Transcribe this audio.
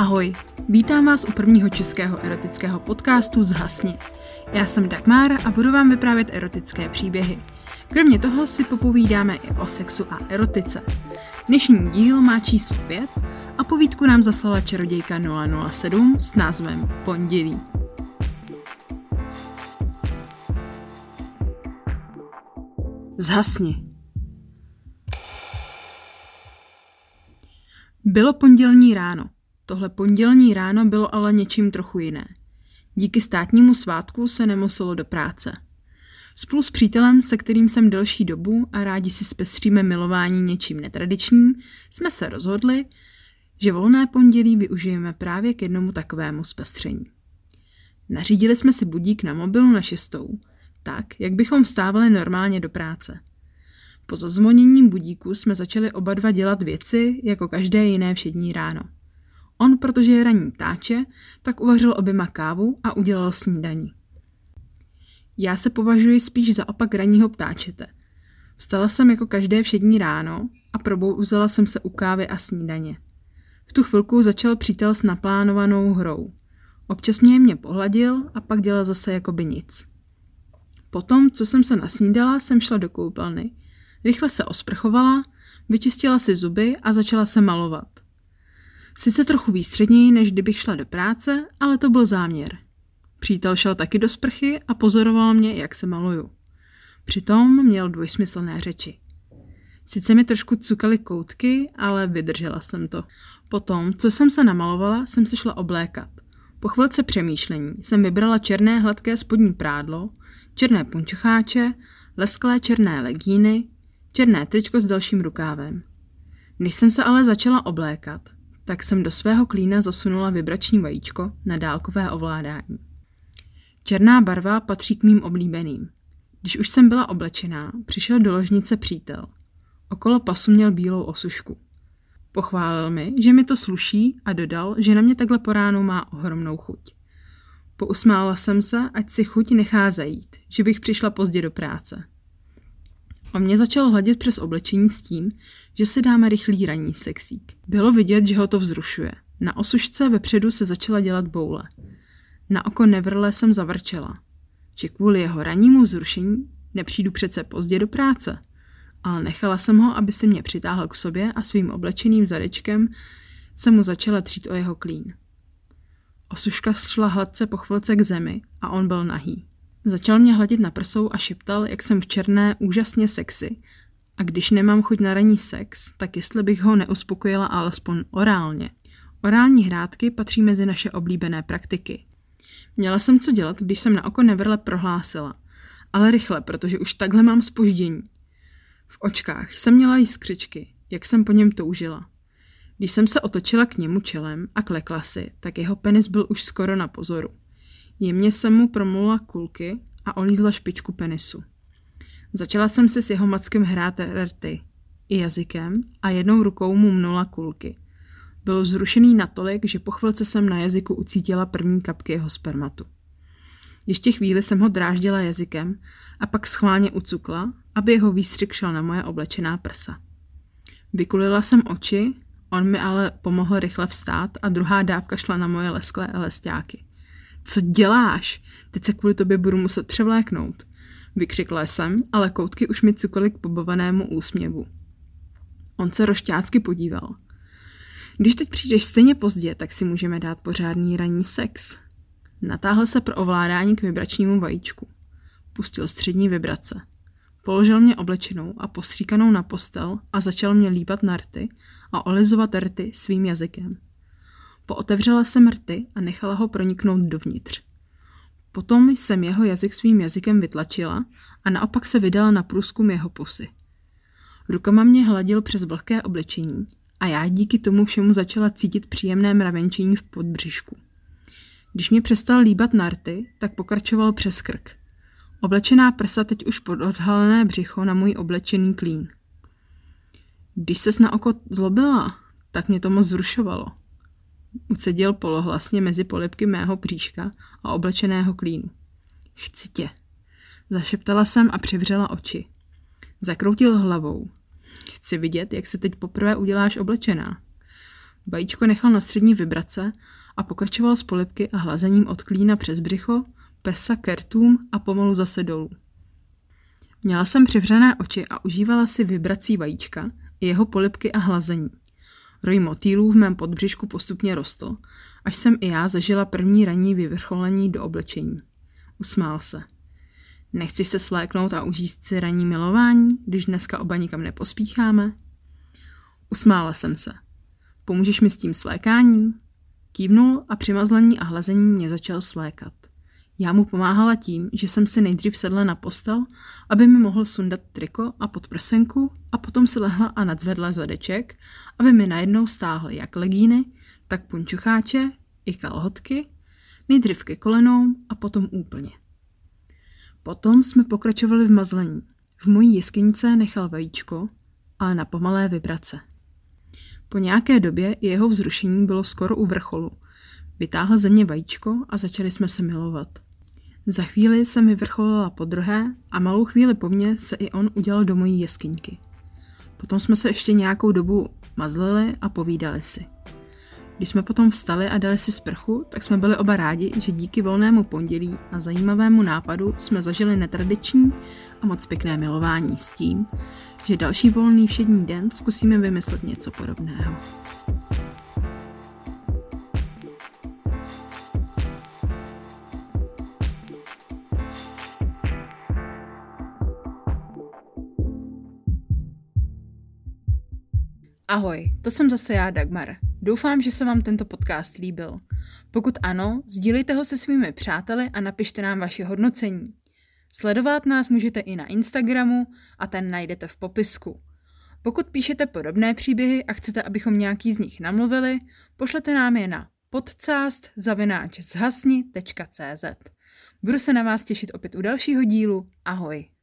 Ahoj, vítám vás u prvního českého erotického podcastu Zhasni. Já jsem Dagmar a budu vám vyprávět erotické příběhy. Kromě toho si popovídáme i o sexu a erotice. Dnešní díl má číslo 5 a povídku nám zaslala čarodějka 007 s názvem Pondělí. Zhasni. Bylo pondělní ráno. Tohle pondělní ráno bylo ale něčím trochu jiné. Díky státnímu svátku se nemuselo do práce. Spolu s přítelem, se kterým jsem delší dobu a rádi si zpestříme milování něčím netradičním, jsme se rozhodli, že volné pondělí využijeme právě k jednomu takovému zpestření. Nařídili jsme si budík na mobilu na šestou, tak, jak bychom vstávali normálně do práce. Po zazvonění budíku jsme začali oba dva dělat věci jako každé jiné všední ráno. On, protože je ranní táče, tak uvařil oběma kávu a udělal snídaní. Já se považuji spíš za opak ranního ptáčete. Vstala jsem jako každé všední ráno a probouzela jsem se u kávy a snídaně. V tu chvilku začal přítel s naplánovanou hrou. Občas mě mě pohladil a pak dělal zase jako by nic. Potom, co jsem se nasnídala, jsem šla do koupelny. Rychle se osprchovala, vyčistila si zuby a začala se malovat. Sice trochu výstředněji, než kdybych šla do práce, ale to byl záměr. Přítel šel taky do sprchy a pozoroval mě, jak se maluju. Přitom měl dvojsmyslné řeči. Sice mi trošku cukaly koutky, ale vydržela jsem to. Potom, co jsem se namalovala, jsem se šla oblékat. Po chvilce přemýšlení jsem vybrala černé hladké spodní prádlo, černé punčocháče, lesklé černé legíny, černé tričko s dalším rukávem. Než jsem se ale začala oblékat, tak jsem do svého klína zasunula vibrační vajíčko na dálkové ovládání. Černá barva patří k mým oblíbeným. Když už jsem byla oblečená, přišel do ložnice přítel. Okolo pasu měl bílou osušku. Pochválil mi, že mi to sluší a dodal, že na mě takhle po ránu má ohromnou chuť. Pousmála jsem se, ať si chuť nechá zajít, že bych přišla pozdě do práce. On mě začal hladit přes oblečení s tím, že se dáme rychlý ranní sexík. Bylo vidět, že ho to vzrušuje. Na osušce vepředu se začala dělat boule. Na oko nevrle jsem zavrčela, že kvůli jeho rannímu zrušení nepřijdu přece pozdě do práce. Ale nechala jsem ho, aby si mě přitáhl k sobě a svým oblečeným zadečkem se mu začala třít o jeho klín. Osuška šla hladce po chvilce k zemi a on byl nahý. Začal mě hladit na prsou a šeptal, jak jsem v černé úžasně sexy a když nemám chuť na ranní sex, tak jestli bych ho neuspokojila alespoň orálně. Orální hrádky patří mezi naše oblíbené praktiky. Měla jsem co dělat, když jsem na oko nevrle prohlásila. Ale rychle, protože už takhle mám spoždění. V očkách jsem měla jiskřičky, jak jsem po něm toužila. Když jsem se otočila k němu čelem a klekla si, tak jeho penis byl už skoro na pozoru. Jemně jsem mu promlula kulky a olízla špičku penisu. Začala jsem si s jeho mackem hrát rty i jazykem a jednou rukou mu mnula kulky. Byl zrušený natolik, že po chvilce jsem na jazyku ucítila první kapky jeho spermatu. Ještě chvíli jsem ho dráždila jazykem a pak schválně ucukla, aby jeho výstřik šel na moje oblečená prsa. Vykulila jsem oči, on mi ale pomohl rychle vstát a druhá dávka šla na moje lesklé elestáky. Co děláš? Teď se kvůli tobě budu muset převléknout. Vykřikla jsem, ale koutky už mi cukaly k pobovanému úsměvu. On se rošťácky podíval. Když teď přijdeš stejně pozdě, tak si můžeme dát pořádný ranní sex. Natáhl se pro ovládání k vibračnímu vajíčku. Pustil střední vibrace. Položil mě oblečenou a postříkanou na postel a začal mě lípat na rty a olizovat rty svým jazykem. Pootevřela jsem rty a nechala ho proniknout dovnitř. Potom jsem jeho jazyk svým jazykem vytlačila a naopak se vydala na průzkum jeho pusy. Rukama mě hladil přes vlhké oblečení a já díky tomu všemu začala cítit příjemné mravenčení v podbřišku. Když mě přestal líbat narty, tak pokračoval přes krk. Oblečená prsa teď už pod odhalené břicho na můj oblečený klín. Když ses na oko zlobila, tak mě to moc zrušovalo. Ucedil polohlasně mezi polipky mého příška a oblečeného klínu. Chci tě. Zašeptala jsem a přivřela oči. Zakroutil hlavou. Chci vidět, jak se teď poprvé uděláš oblečená. Vajíčko nechal na střední vibrace a pokračoval s polipky a hlazením od klína přes břicho, prsa k rtům a pomalu zase dolů. Měla jsem přivřené oči a užívala si vibrací vajíčka, jeho polipky a hlazení. Roj motýlů v mém podbřišku postupně rostl, až jsem i já zažila první ranní vyvrcholení do oblečení. Usmál se. Nechceš se sléknout a užít si ranní milování, když dneska oba nikam nepospícháme? Usmála jsem se. Pomůžeš mi s tím slékáním? Kývnul a při mazlení a hlazení mě začal slékat. Já mu pomáhala tím, že jsem si nejdřív sedla na postel, aby mi mohl sundat triko a podprsenku a potom si lehla a nadzvedla zadeček, aby mi najednou stáhly jak legíny, tak punčucháče i kalhotky, nejdřív ke kolenou a potom úplně. Potom jsme pokračovali v mazlení. V mojí jeskynice nechal vajíčko, ale na pomalé vibrace. Po nějaké době jeho vzrušení bylo skoro u vrcholu. Vytáhl ze mě vajíčko a začali jsme se milovat. Za chvíli se mi vrcholila po druhé a malou chvíli po mně se i on udělal do mojí jeskyňky. Potom jsme se ještě nějakou dobu mazlili a povídali si. Když jsme potom vstali a dali si sprchu, tak jsme byli oba rádi, že díky volnému pondělí a zajímavému nápadu jsme zažili netradiční a moc pěkné milování s tím, že další volný všední den zkusíme vymyslet něco podobného. Ahoj, to jsem zase já, Dagmar. Doufám, že se vám tento podcast líbil. Pokud ano, sdílejte ho se svými přáteli a napište nám vaše hodnocení. Sledovat nás můžete i na Instagramu a ten najdete v popisku. Pokud píšete podobné příběhy a chcete, abychom nějaký z nich namluvili, pošlete nám je na podcast Budu se na vás těšit opět u dalšího dílu. Ahoj!